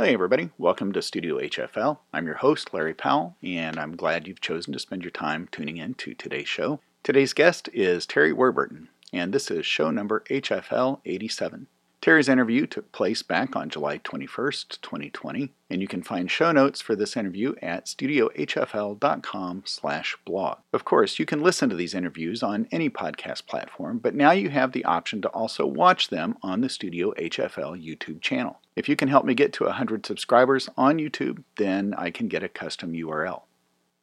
Hey, everybody. Welcome to Studio HFL. I'm your host, Larry Powell, and I'm glad you've chosen to spend your time tuning in to today's show. Today's guest is Terry Warburton, and this is show number HFL 87. Terry's interview took place back on July 21st, 2020, and you can find show notes for this interview at studiohfl.com/blog. Of course, you can listen to these interviews on any podcast platform, but now you have the option to also watch them on the Studio HFL YouTube channel. If you can help me get to 100 subscribers on YouTube, then I can get a custom URL.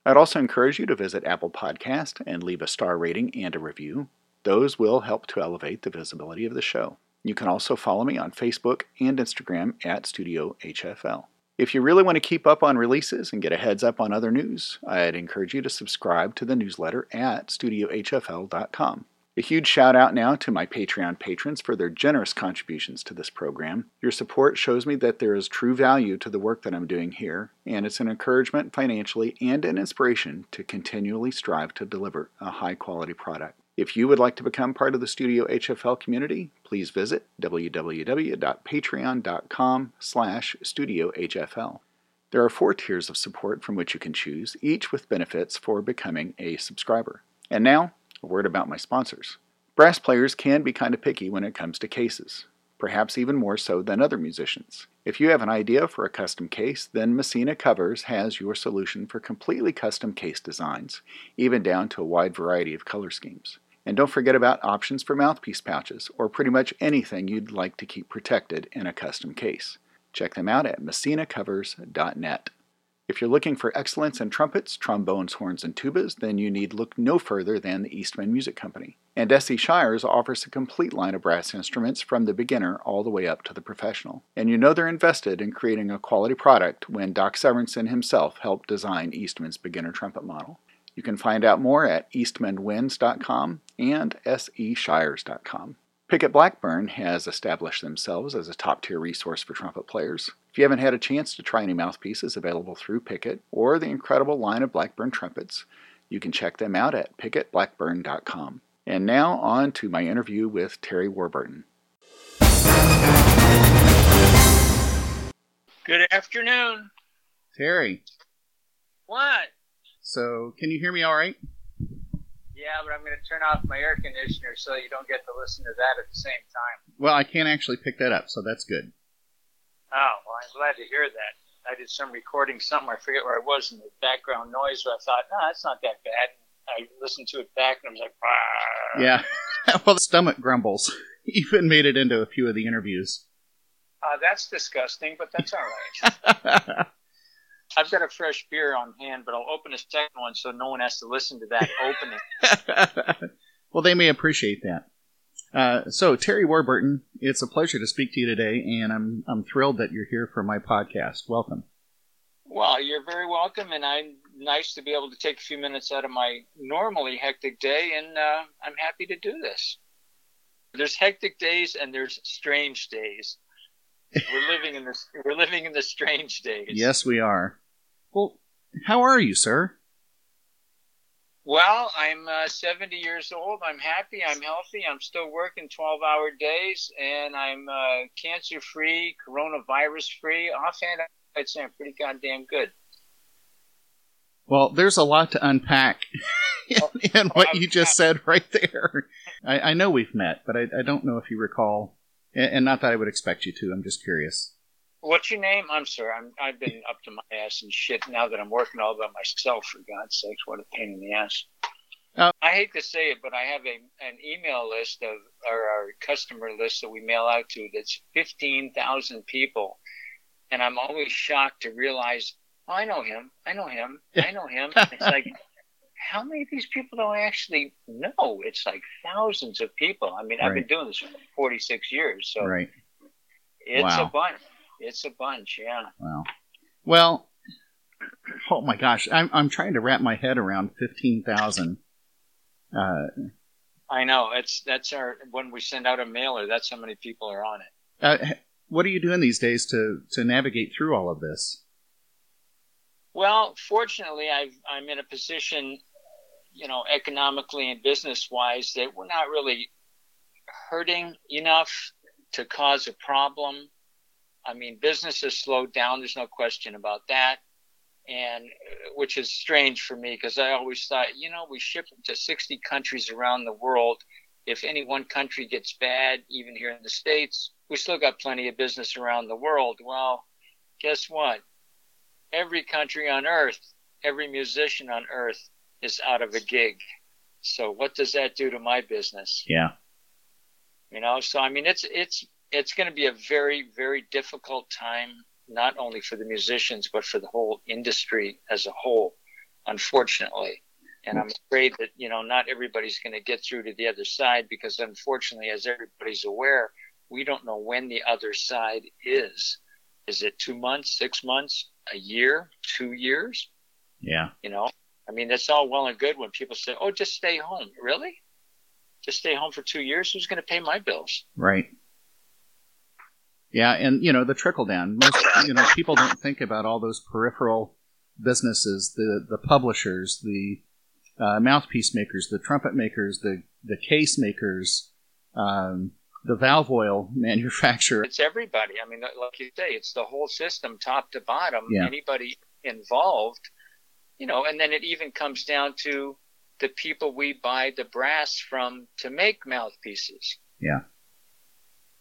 I'd also encourage you to visit Apple Podcast and leave a star rating and a review. Those will help to elevate the visibility of the show. You can also follow me on Facebook and Instagram at Studio HFL. If you really want to keep up on releases and get a heads up on other news, I'd encourage you to subscribe to the newsletter at studiohfl.com. A huge shout out now to my Patreon patrons for their generous contributions to this program. Your support shows me that there is true value to the work that I'm doing here, and it's an encouragement financially and an inspiration to continually strive to deliver a high quality product. If you would like to become part of the Studio HFL community, please visit www.patreon.com slash studiohfl. There are four tiers of support from which you can choose, each with benefits for becoming a subscriber. And now, a word about my sponsors. Brass players can be kind of picky when it comes to cases, perhaps even more so than other musicians. If you have an idea for a custom case, then Messina Covers has your solution for completely custom case designs, even down to a wide variety of color schemes. And don't forget about options for mouthpiece pouches, or pretty much anything you'd like to keep protected in a custom case. Check them out at messinacovers.net. If you're looking for excellence in trumpets, trombones, horns, and tubas, then you need look no further than the Eastman Music Company. And S.E. Shires offers a complete line of brass instruments from the beginner all the way up to the professional. And you know they're invested in creating a quality product when Doc Severinsen himself helped design Eastman's beginner trumpet model. You can find out more at eastmanwinds.com and seshires.com. Pickett Blackburn has established themselves as a top tier resource for trumpet players. If you haven't had a chance to try any mouthpieces available through Pickett or the incredible line of Blackburn trumpets, you can check them out at pickettblackburn.com. And now on to my interview with Terry Warburton. Good afternoon. Terry. What? So, can you hear me all right? Yeah, but I'm going to turn off my air conditioner so you don't get to listen to that at the same time. Well, I can't actually pick that up, so that's good. Oh, well, I'm glad to hear that. I did some recording somewhere. I forget where I was in the background noise, but I thought, no, that's not that bad. I listened to it back and I was like, bah. Yeah. well, the stomach grumbles even made it into a few of the interviews. Uh, that's disgusting, but that's all right. I've got a fresh beer on hand, but I'll open a second one so no one has to listen to that opening. well, they may appreciate that. Uh, so, Terry Warburton, it's a pleasure to speak to you today, and I'm I'm thrilled that you're here for my podcast. Welcome. Well, you're very welcome, and I'm nice to be able to take a few minutes out of my normally hectic day, and uh, I'm happy to do this. There's hectic days and there's strange days. We're living in this. We're living in the strange days. Yes, we are. Well, how are you, sir? Well, I'm uh, 70 years old. I'm happy. I'm healthy. I'm still working 12 hour days, and I'm uh, cancer free, coronavirus free. Offhand, I'd say I'm pretty goddamn good. Well, there's a lot to unpack in, in what you just said right there. I, I know we've met, but I, I, don't know if you recall, and, and not that I would expect you to. I'm just curious. What's your name? I'm sorry. I'm, I've been up to my ass and shit now that I'm working all by myself. For God's sakes, what a pain in the ass. Uh, I hate to say it, but I have a an email list of or our customer list that we mail out to that's fifteen thousand people, and I'm always shocked to realize, oh, I know him, I know him, I know him. it's like, how many of these people do I actually know? It's like thousands of people. I mean, right. I've been doing this for 46 years, so right. it's wow. a bunch. It's a bunch, yeah. Wow. Well, oh my gosh, I'm I'm trying to wrap my head around fifteen thousand. Uh, I know it's that's our when we send out a mailer. That's how many people are on it. Uh, what are you doing these days to to navigate through all of this? Well, fortunately, i am in a position, you know, economically and business wise, that we're not really hurting enough to cause a problem I mean, business has slowed down. There's no question about that. And which is strange for me because I always thought, you know, we ship to 60 countries around the world. If any one country gets bad, even here in the States, we still got plenty of business around the world. Well, guess what? Every country on earth, every musician on earth is out of a gig. So what does that do to my business? Yeah. You know, so I mean, it's it's it's going to be a very very difficult time, not only for the musicians but for the whole industry as a whole. Unfortunately, and I'm afraid that you know not everybody's going to get through to the other side because unfortunately, as everybody's aware, we don't know when the other side is. Is it two months, six months, a year, two years? Yeah. You know, I mean, that's all well and good when people say, "Oh, just stay home." Really? Just stay home for two years? Who's going to pay my bills? Right. Yeah, and you know the trickle down. Most you know people don't think about all those peripheral businesses, the the publishers, the uh, mouthpiece makers, the trumpet makers, the the case makers, um, the valve oil manufacturer. It's everybody. I mean, like you say, it's the whole system, top to bottom. Yeah. Anybody involved, you know, and then it even comes down to the people we buy the brass from to make mouthpieces. Yeah.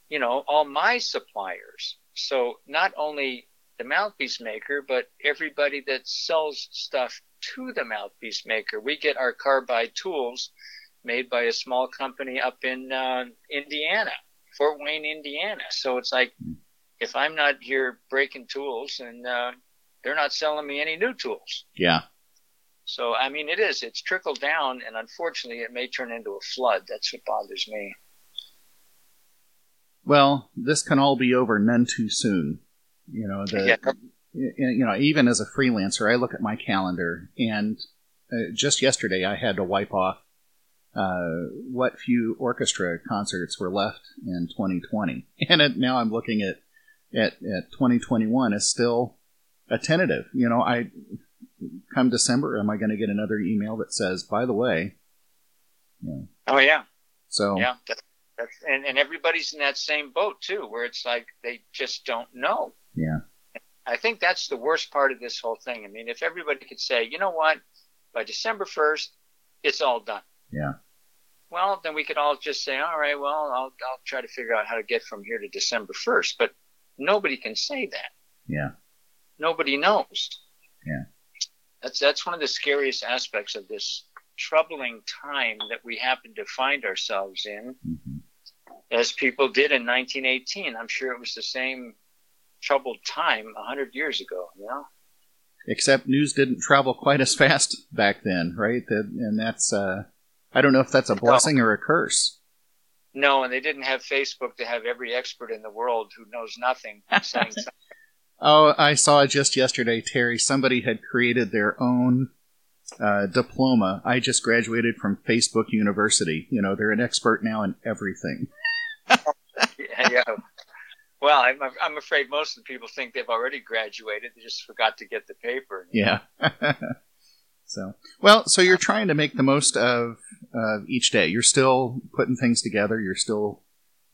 You know, all my suppliers. So not only the mouthpiece maker, but everybody that sells stuff to the mouthpiece maker. We get our carbide tools made by a small company up in uh, Indiana, Fort Wayne, Indiana. So it's like, if I'm not here breaking tools, and uh, they're not selling me any new tools. Yeah. So I mean, it is. It's trickled down, and unfortunately, it may turn into a flood. That's what bothers me. Well, this can all be over none too soon. You know the. Yeah. You know, even as a freelancer, I look at my calendar, and uh, just yesterday I had to wipe off uh, what few orchestra concerts were left in 2020, and it, now I'm looking at, at at 2021 as still a tentative. You know, I come December, am I going to get another email that says, by the way, you know, Oh yeah, so yeah. That's, that's, and and everybody's in that same boat too, where it's like they just don't know. yeah, I think that's the worst part of this whole thing. I mean, if everybody could say, you know what, by December 1st, it's all done. yeah, Well, then we could all just say, all right, well, I'll, I'll try to figure out how to get from here to December 1st. But nobody can say that. yeah, Nobody knows. Yeah. That's, that's one of the scariest aspects of this troubling time that we happen to find ourselves in hmm as people did in 1918. I'm sure it was the same troubled time 100 years ago, you know? except news didn't travel quite as fast back then, right? That, and that's, uh, I don't know if that's a blessing or a curse. No, and they didn't have Facebook to have every expert in the world who knows nothing saying something. Oh, I saw just yesterday, Terry. Somebody had created their own uh, diploma. I just graduated from Facebook University. You know, they're an expert now in everything. Yeah, yeah. Well, I'm, I'm afraid most of the people think they've already graduated. They just forgot to get the paper. Yeah. so, well, so you're trying to make the most of uh, each day. You're still putting things together. You're still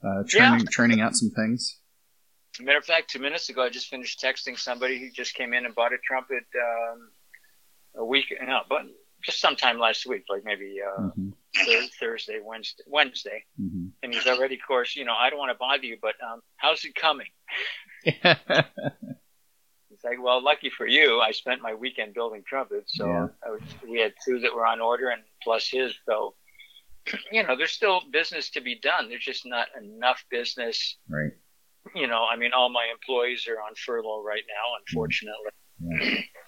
uh, churning, churning out some things. Matter of fact, two minutes ago, I just finished texting somebody who just came in and bought a trumpet um, a week, no, but just sometime last week, like maybe uh, hmm Thur- Thursday, Wednesday, Wednesday. hmm And he's already, of course, you know, I don't want to bother you, but um, how's it coming? It's like, well, lucky for you, I spent my weekend building trumpets, so Yeah. I was, we had two that were on order, and plus his. So, you know, there's still business to be done. There's just not enough business. right. You know, I mean, all my employees are on furlough right now, unfortunately. Yeah.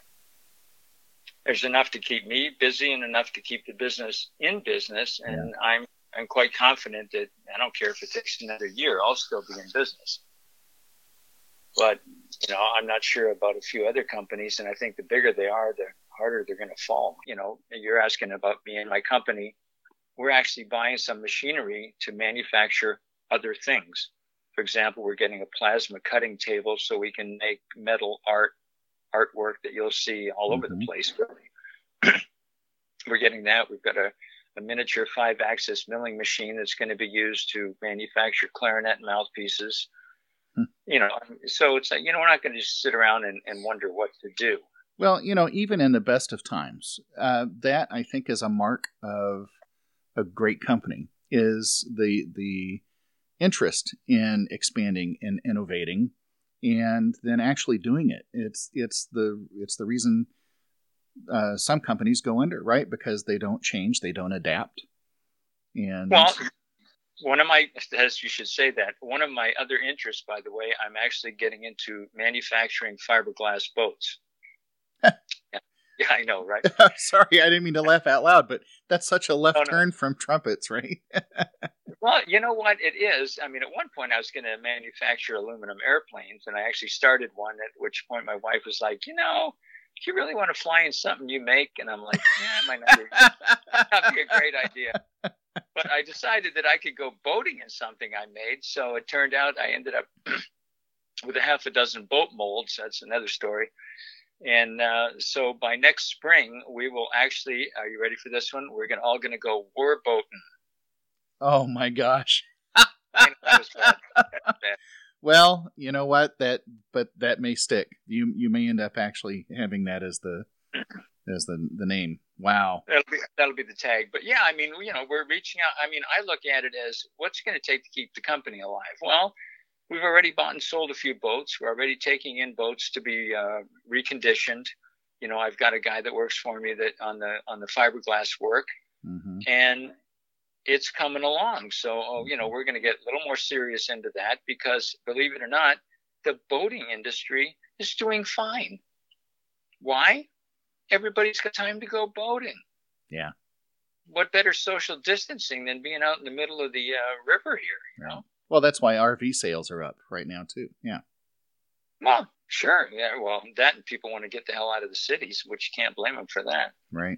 There's enough to keep me busy and enough to keep the business in business, and I'm I'm quite confident that I don't care if it takes another year, I'll still be in business. But you know, I'm not sure about a few other companies, and I think the bigger they are, the harder they're going to fall. You know, you're asking about me and my company. We're actually buying some machinery to manufacture other things. For example, we're getting a plasma cutting table so we can make metal art artwork that you'll see all over the Mhm. place. Really, we're getting that. We've got a, a miniature five-axis milling machine that's going to be used to manufacture clarinet mouthpieces. Hmm. You know, so it's like, you know, we're not going to just sit around and, and wonder what to do. Well, you know, even in the best of times, uh, that I think is a mark of a great company is the the interest in expanding and innovating and then actually doing it. It's it's the it's the reason uh, some companies go under, right? Because they don't change, they don't adapt. And well, one of my as you should say that one of my other interests, by the way, I'm actually getting into manufacturing fiberglass boats. yeah. I know, right? Sorry, I didn't mean to laugh out loud, but that's such a left oh, turn from trumpets, right? well, you know what it is. I mean, at one point I was going to manufacture aluminum airplanes, and I actually started one. At which point my wife was like, you know, do you really want to fly in something you make? And I'm like, yeah, it might not be, not be a great idea. But I decided that I could go boating in something I made. So it turned out I ended up with a half a dozen boat molds. That's another story. And uh, so by next spring, we will actually. Are you ready for this one? We're gonna all gonna go war boating. Oh my gosh. well, you know what? That but that may stick. You you may end up actually having that as the as the the name. Wow. That'll be that'll be the tag. But yeah, I mean, you know, we're reaching out. I mean, I look at it as what's going to take to keep the company alive. Well, we've already bought and sold a few boats. We're already taking in boats to be uh, reconditioned. You know, I've got a guy that works for me that on the on the fiberglass work, mm-hmm. and it's coming along. So, oh, you know, we're going to get a little more serious into that because, believe it or not, the boating industry is doing fine. Why? Everybody's got time to go boating. Yeah. What better social distancing than being out in the middle of the uh, river here? You know. Well, that's why RV sales are up right now too. Yeah. Well, sure. Yeah. Well, that and people want to get the hell out of the cities, which you can't blame them for that. Right.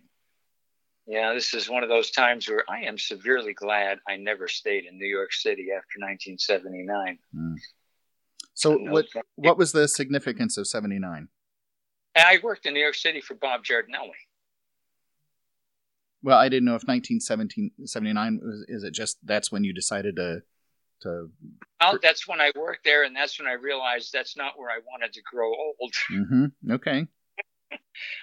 Yeah, this is one of those times where I am severely glad I never stayed in New York City after 1979. Mm. So, what what was the significance of 79? I worked in New York City for Bob Giardinelli. Well, I didn't know if 1979 was. Is it just that's when you decided to to? Well, that's when I worked there, and that's when I realized that's not where I wanted to grow old. Mm-hmm. Okay.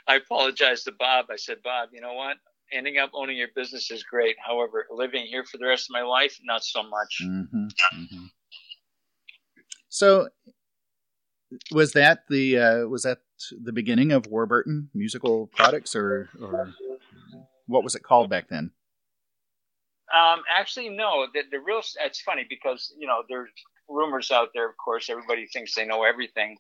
I apologized to Bob. I said, Bob, you know what? ending up owning your business is great. However, living here for the rest of my life, not so much. Mm-hmm, mm-hmm. So, was that the uh, was that the beginning of Warburton Musical Products, or or what was it called back then? Um, actually, no. The, the real it's funny because you know there's rumors out there. Of course, everybody thinks they know everything.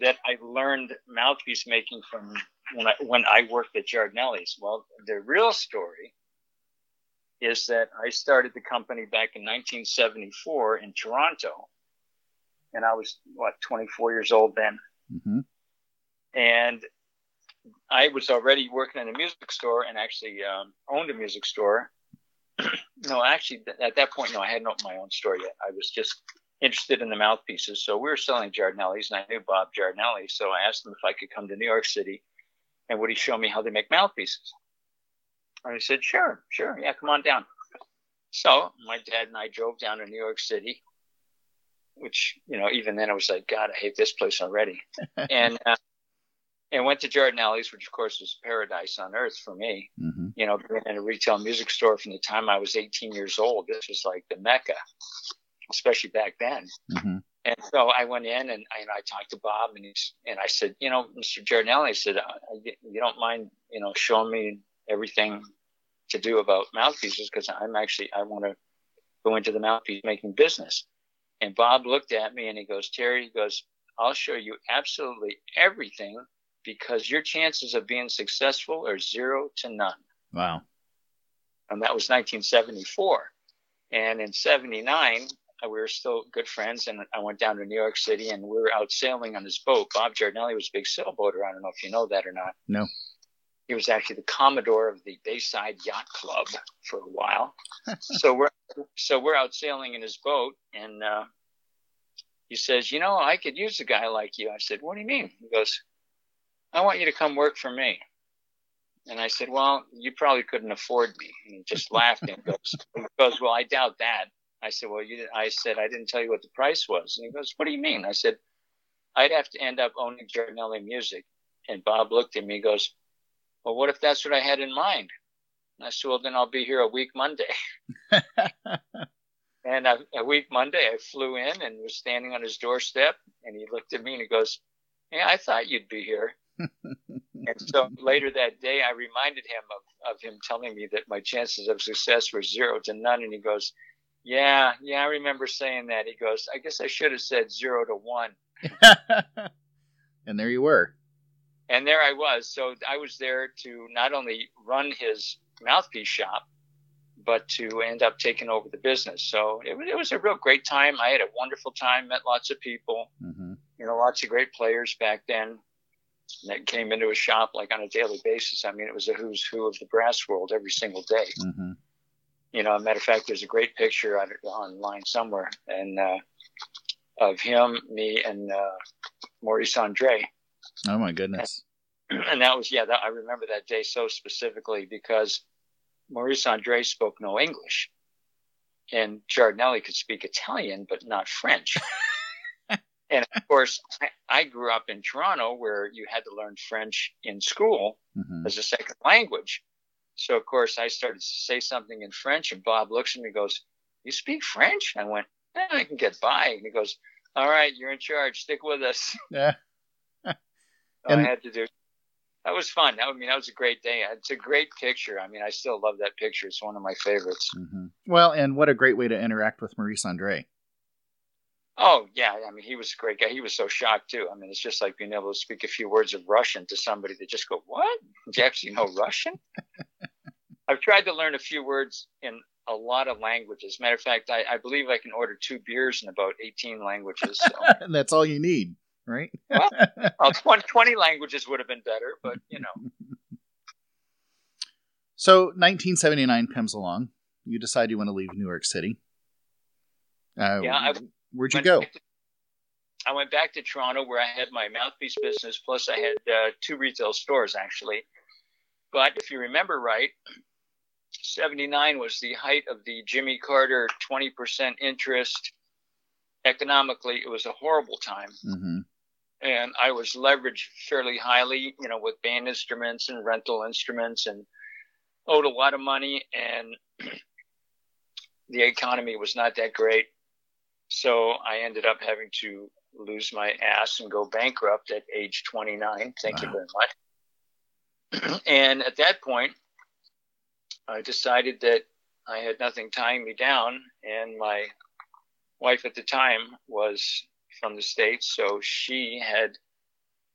That I learned mouthpiece making from when I when I worked at Giardinelli's. Well, the real story is that I started the company back in 1974 in Toronto, and I was what 24 years old then, mm-hmm. and I was already working in a music store and actually um, owned a music store. no, actually, at that point, no, I hadn't opened my own store yet. I was just interested in the mouthpieces. So we were selling Giardinelli's, and I knew Bob Giardinelli. So I asked him if I could come to New York City and would he show me how they make mouthpieces? And he said, sure, sure. Yeah, come on down. So my dad and I drove down to New York City, which, you know, even then I was like, God, I hate this place already. and, uh, and went to Giardinelli's, which of course was paradise on earth for me. Mm-hmm. You know, being in a retail music store from the time I was 18 years old, this was like the mecca, especially back then. Mm-hmm. And so I went in and I, and I talked to Bob and he's, and I said, you know, Mr. Giardinelli, I said, you don't mind, you know, showing me everything to do about mouthpieces because I'm actually, I want to go into the mouthpiece making business. And Bob looked at me and he goes, Terry, he goes, I'll show you absolutely everything because your chances of being successful are zero to none. Wow. And that was 1974. And in 79, uh, we were still good friends, and I went down to New York City, and we were out sailing on his boat. Bob Giardinelli was a big sailboater. I don't know if you know that or not. No. He was actually the commodore of the Bayside Yacht Club for a while. so we're so we're out sailing in his boat, and uh, he says, "You know, I could use a guy like you." I said, "What do you mean?" He goes, "I want you to come work for me." And I said, "Well, you probably couldn't afford me." And he just laughed and goes, "He goes, well, I doubt that." I said, well, you. I said I didn't tell you what the price was, and he goes, what do you mean? I said, I'd have to end up owning Giardinelli Music. And Bob looked at me, and goes, well, what if that's what I had in mind? And I said, well, then I'll be here a week Monday. and a, a week Monday, I flew in and was standing on his doorstep, and he looked at me and he goes, yeah, I thought you'd be here. And so later that day, I reminded him of, of him telling me that my chances of success were zero to none. And he goes, Yeah, yeah, I remember saying that. He goes, I guess I should have said zero to one. and there you were. And there I was. So I was there to not only run his mouthpiece shop, but to end up taking over the business. So it, it was a real great time. I had a wonderful time, met lots of people, mm-hmm. you know, lots of great players back then that came into a shop like on a daily basis. I mean, it was a who's who of the brass world every single day. Mm-hmm. You know, a matter of fact, there's a great picture on online somewhere, and uh, of him, me, and uh, Maurice Andre. Oh my goodness! And, and that was yeah, that, I remember that day so specifically because Maurice Andre spoke no English, and Giardinelli could speak Italian but not French. and of course, I, I, grew up in Toronto where you had to learn French in school mm-hmm. as a second language. So of course, I started to say something in French, and Bob looks at me and goes, "You speak French?" I went, eh, "I can get by." And he goes, "All right, you're in charge. Stick with us." Yeah. and I had to do. That was fun. That, I mean, that was a great day. It's a great picture. I mean, I still love that picture. It's one of my favorites. Mm-hmm. Well, and what a great way to interact with Maurice Andre. Oh yeah, I mean he was a great guy. He was so shocked too. I mean it's just like being able to speak a few words of Russian to somebody that just go, "What? Do you actually know Russian?" I've tried to learn a few words in a lot of languages. Matter of fact, I, I believe I can order two beers in about 18 languages. So. and that's all you need, right? well, well 20, 20 languages would have been better, but you know. So 1979 comes along. You decide you want to leave New York City. Uh, yeah, I, Where'd you go? To, I went back to Toronto where I had my mouthpiece business, plus I had uh, two retail stores actually. But if you remember right, 79 was the height of the Jimmy Carter 20% interest. Economically, it was a horrible time. Mm-hmm. And I was leveraged fairly highly, you know, with band instruments and rental instruments and owed a lot of money. And the economy was not that great. So I ended up having to lose my ass and go bankrupt at age 29. Thank wow. you very much. and at that point, I decided that I had nothing tying me down, and my wife at the time was from the States, so she had,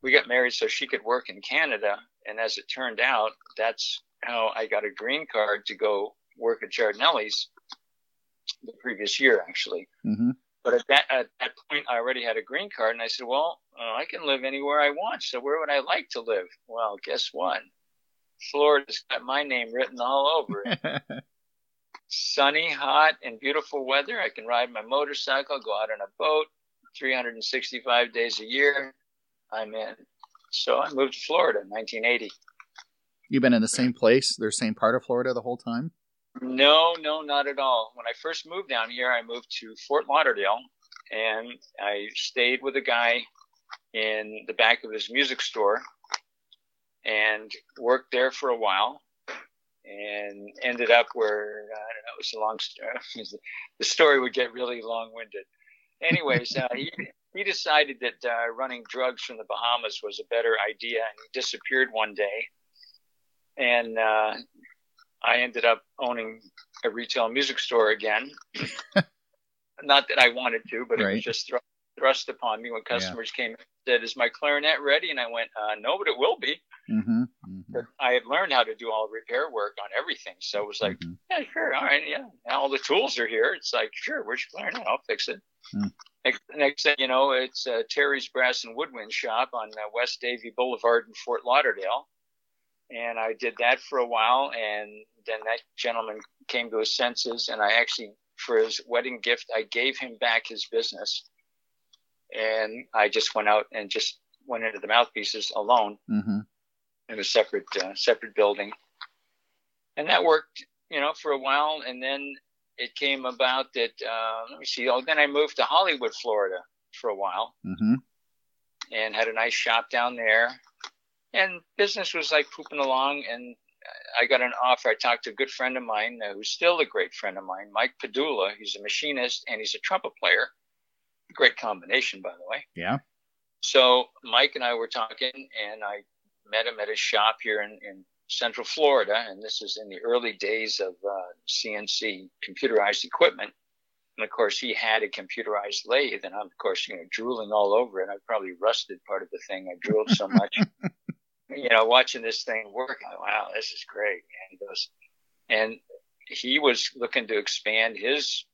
we got married so she could work in Canada. And as it turned out, that's how I got a green card to go work at Giardinelli's the previous year, actually. Mm-hmm. But at that, at that point, I already had a green card, and I said, "Well, uh, I can live anywhere I want. So where would I like to live?" Well, guess what? Florida's got my name written all over it. Sunny, hot, and beautiful weather. I can ride my motorcycle, go out on a boat, 365 days a year. I'm in. So I moved to Florida in 1980. You've been in the same place, the same part of Florida the whole time? No, no, not at all. When I first moved down here, I moved to Fort Lauderdale and I stayed with a guy in the back of his music store and worked there for a while and ended up where I don't know, it was a long story. the story would get really long winded. Anyways, uh, he, he decided that uh, running drugs from the Bahamas was a better idea and he disappeared one day. And uh, I ended up owning a retail music store again. Not that I wanted to, but right. it was just thr- thrust upon me when customers yeah. came and said, "Is my clarinet ready?" And I went, uh, "No, but it will be." Mm-hmm. Mm-hmm. I had learned how to do all repair work on everything, so it was like, mm-hmm. "Yeah, sure, all right, yeah." all the tools are here. It's like, "Sure, where's your clarinet? I'll fix it." Mm. Next, next thing you know, it's uh, Terry's Brass and Woodwind Shop on uh, West Davie Boulevard in Fort Lauderdale and I did that for a while, and then that gentleman came to his senses, and I actually, for his wedding gift, I gave him back his business, and I just went out and just went into the mouthpieces alone mm-hmm. in a separate uh, separate building, and that worked, you know, for a while, and then it came about that uh, let me see. Oh, then I moved to Hollywood, Florida, for a while, mm-hmm. and had a nice shop down there. And business was like pooping along, and I got an offer. I talked to a good friend of mine uh, who's still a great friend of mine, Mike Padula. He's a machinist and he's a trumpet player. Great combination, by the way. Yeah. So Mike and I were talking, and I met him at his shop here in, in Central Florida, and this is in the early days of uh, CNC computerized equipment. And of course, he had a computerized lathe, and I'm of course, you know, drooling all over it. I probably rusted part of the thing. I drooled so much, you know, watching this thing work. I, wow, this is great, man. He goes, and he was looking to expand his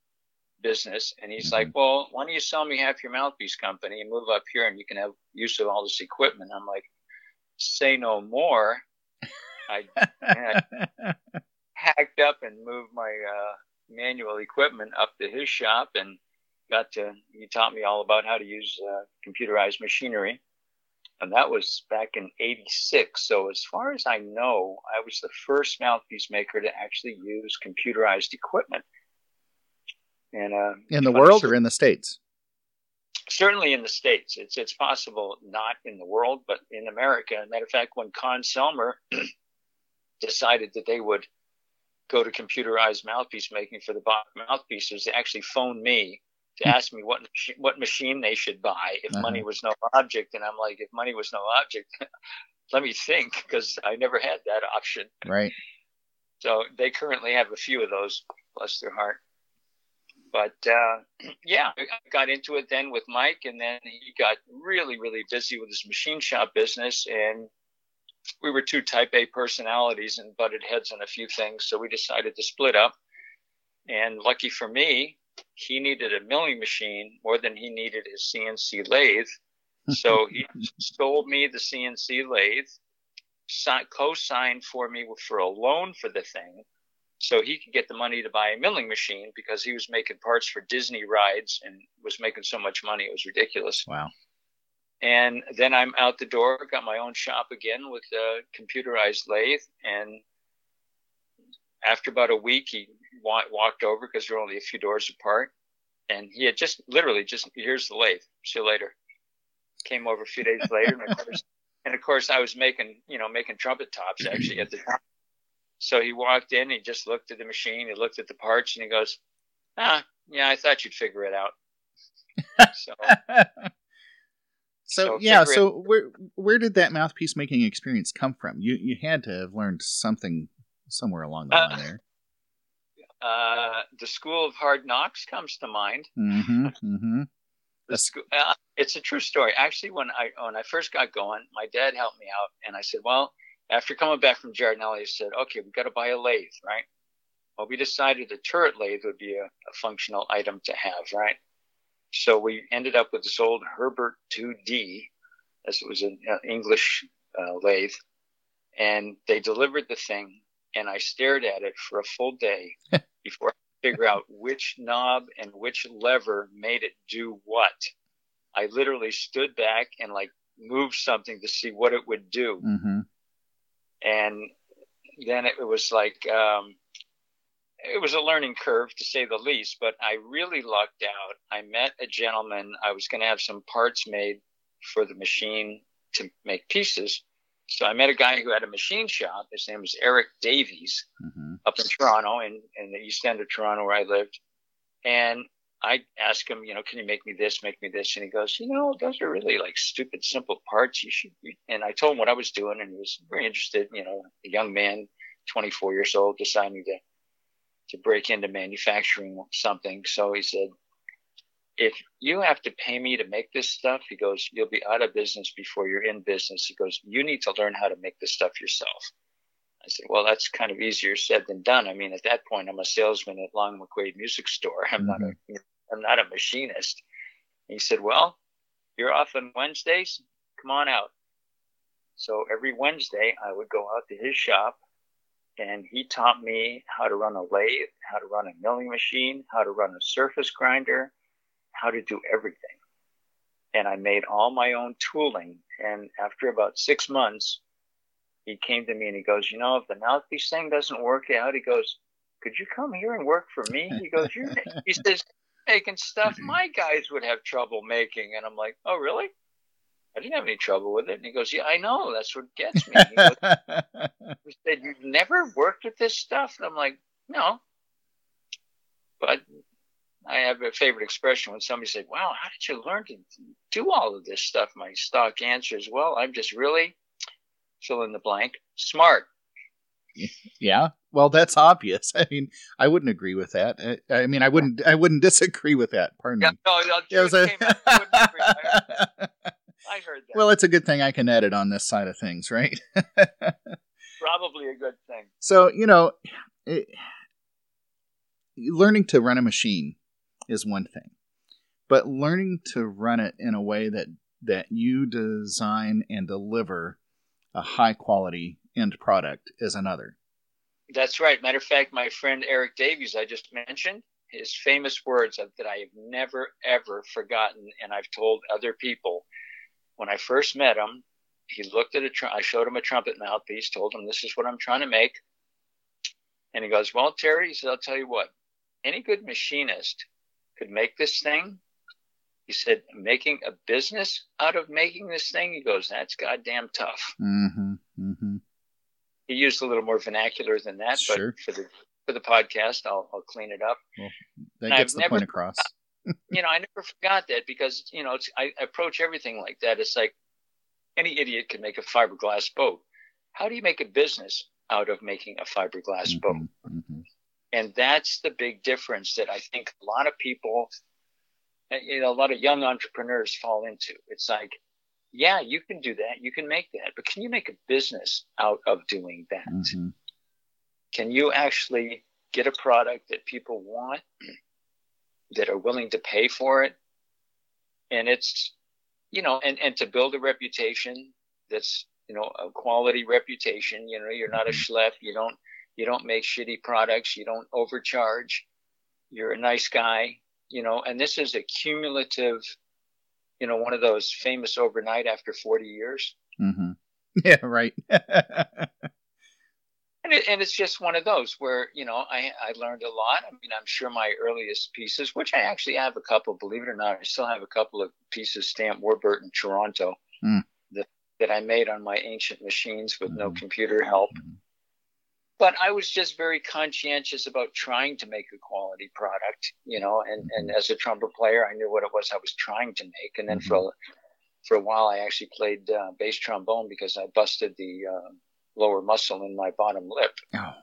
business, and he's mm-hmm. like, "Well, why don't you sell me half your mouthpiece company and move up here, and you can have use of all this equipment?" I'm like, "Say no more." I, I hacked up and moved my uh, manual equipment up to his shop and got to. He taught me all about how to use uh, computerized machinery, and that was back in '86. So as far as I know, I was the first mouthpiece maker to actually use computerized equipment. And uh, in the world or in the states? Certainly in the states. It's it's possible not in the world, but in America. As a matter of fact, when Conn-Selmer decided that they would go to computerized mouthpiece making for the Bach mouthpieces, they actually phoned me to ask me what what machine they should buy if uh-huh. money was no object. And I'm like, if money was no object, let me think because I never had that option. Right. So they currently have a few of those, bless their heart. But uh, yeah, I got into it then with Mike, and then he got really, really busy with his machine shop business, and we were two type A personalities and butted heads on a few things. So we decided to split up. And lucky for me, he needed a milling machine more than he needed his CNC lathe. So he sold me the CNC lathe, co-signed for me for a loan for the thing. So he could get the money to buy a milling machine because he was making parts for Disney rides and was making so much money. It was ridiculous. Wow. And then I'm out the door, got my own shop again with a computerized lathe. And after about a week, he wa- walked over because we're only a few doors apart. And he had just literally just, here's the lathe. See you later. Came over a few days later. And of course, and of course I was making, you know, making trumpet tops actually at the time. So he walked in, he just looked at the machine, he looked at the parts and he goes, ah, yeah, I thought you'd figure it out. so so, so yeah, so it. where where did that mouthpiece making experience come from? You you had to have learned something somewhere along the uh, line there. Uh, the School of Hard Knocks comes to mind. Mm-hmm, mm-hmm. the school, uh, it's a true story. Actually, when I when I first got going, my dad helped me out, and I said, "Well, after coming back from Giardinelli, he said, okay, we got to buy a lathe, right?" Well, we decided a turret lathe would be a, a functional item to have, right? So we ended up with this old Herbert 2D, as it was an uh, English uh, lathe, and they delivered the thing, and I stared at it for a full day before I figure out which knob and which lever made it do what. I literally stood back and like moved something to see what it would do, mm-hmm. and then it was like um, it was a learning curve to say the least, but I really lucked out. I met a gentleman. I was going to have some parts made for the machine to make pieces. So I met a guy who had a machine shop. His name was Eric Davies mm-hmm. up in Toronto in, in the east end of Toronto where I lived. And I asked him, you know, can you make me this, make me this? And he goes, you know, those are really like stupid, simple parts. You should. And I told him what I was doing and he was very interested, you know, a young man, 24 years old, deciding to to break into manufacturing something. So he said, if you have to pay me to make this stuff, he goes, you'll be out of business before you're in business. He goes, you need to learn how to make this stuff yourself. I said, well, that's kind of easier said than done. I mean, at that point, I'm a salesman at Long McQuade Music Store. I'm mm-hmm. not a, mm-hmm. I'm not a machinist. he said, well, you're off on Wednesdays. Come on out. So every Wednesday, I would go out to his shop and he taught me how to run a lathe, how to run a milling machine, how to run a surface grinder, how to do everything. And I made all my own tooling. And after about six months, he came to me and he goes, you know, if the mouthpiece thing doesn't work out, he goes, could you come here and work for me? He goes, You're, he says, making stuff mm-hmm. my guys would have trouble making. And I'm like, Oh, really? I didn't have any trouble with it. And he goes, Yeah, I know. That's what gets me. He, goes, he said, You've never worked with this stuff? And I'm like, No. But I have a favorite expression when somebody said, Wow, how did you learn to do all of this stuff? My stock answer is, Well, I'm just really fill in the blank, smart. Yeah, well, that's obvious. I mean, I wouldn't agree with that. I, I mean, I wouldn't. I wouldn't disagree with that. Pardon yeah, me. No, no, yeah, was a... I, I heard that. Well, it's a good thing I can edit on this side of things, right? Probably a good thing. So you know, it, learning to run a machine is one thing, but learning to run it in a way that that you design and deliver a high quality end product is another. That's right. Matter of fact, my friend Eric Davies, I just mentioned, his famous words that I have never, ever forgotten, and I've told other people. When I first met him, he looked at a, tr- I showed him a trumpet mouthpiece, told him, this is what I'm trying to make. And he goes, well, Terry, he said, I'll tell you what, any good machinist could make this thing. He said, making a business out of making this thing, he goes, that's goddamn tough. Mm-hmm, mm-hmm. He used a little more vernacular than that, sure. but for the for the podcast, I'll, I'll clean it up. Well, that and gets I've the never, point across. you know, I never forgot that because you know I approach everything like that. It's like any idiot can make a fiberglass boat. How do you make a business out of making a fiberglass mm-hmm, boat? And that's the big difference that I think a lot of people, you know, a lot of young entrepreneurs fall into. It's like, yeah, you can do that. You can make that. But can you make a business out of doing that? Mm-hmm. Can you actually get a product that people want, that are willing to pay for it? And it's, you know, and, and to build a reputation that's, you know, a quality reputation. You know, you're not a mm-hmm. schlep. You don't, you don't make shitty products. You don't overcharge. You're a nice guy, you know, and this is a cumulative you know, one of those famous overnight after 40 years. Mm-hmm. Yeah, right. and, it, and it's just one of those where, you know, I, I learned a lot. I mean, I'm sure my earliest pieces, which I actually have a couple, believe it or not, I still have a couple of pieces stamped Warburton, Toronto, mm. that, that I made on my ancient machines with mm-hmm. no computer help. Mm-hmm but I was just very conscientious about trying to make a quality product, you know, and, and as a trumpet player, I knew what it was I was trying to make. And then mm-hmm. for, for a while, I actually played uh, bass trombone because I busted the uh, lower muscle in my bottom lip. Oh.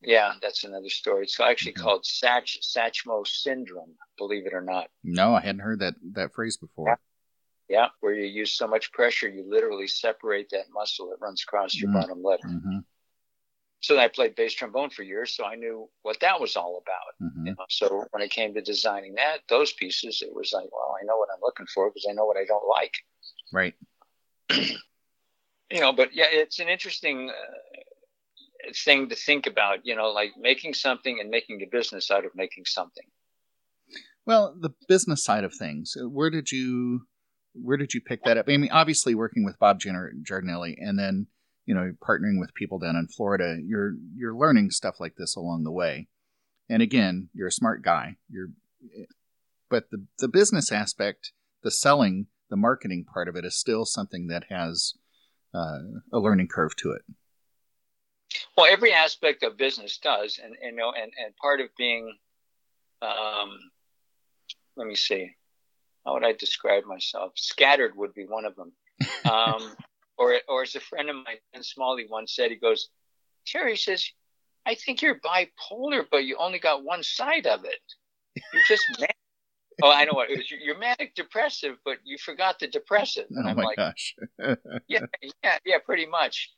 Yeah, that's another story. It's actually mm-hmm. called Sach- Satchmo syndrome, believe it or not. No, I hadn't heard that, that phrase before. Yeah. Yeah, where you use so much pressure, you literally separate that muscle that runs across your mm-hmm. bottom lip. So I played bass trombone for years, so I knew what that was all about. Mm-hmm. You know? So when it came to designing that, those pieces, it was like, well, I know what I'm looking for because I know what I don't like. Right. you know, but yeah, it's an interesting uh, thing to think about. You know, like making something and making a business out of making something. Well, the business side of things. Uh, where did you where did you pick that up? I mean, obviously working with Bob Giardinelli, and then you know partnering with people down in Florida, you're you're learning stuff like this along the way. And again, you're a smart guy. You're, but the the business aspect, the selling, the marketing part of it is still something that has uh, a learning curve to it. Well, every aspect of business does, and, you know, and, and part of being, um, let me see, how would I describe myself? Scattered would be one of them. Um, or or as a friend of mine, Ben Smalley, once said, he goes, Terry says, I think you're bipolar, but you only got one side of it. You're just manic. oh, I know what it was. You're manic depressive, but you forgot the depressive. And oh I'm my like, gosh. yeah, yeah, yeah, pretty much.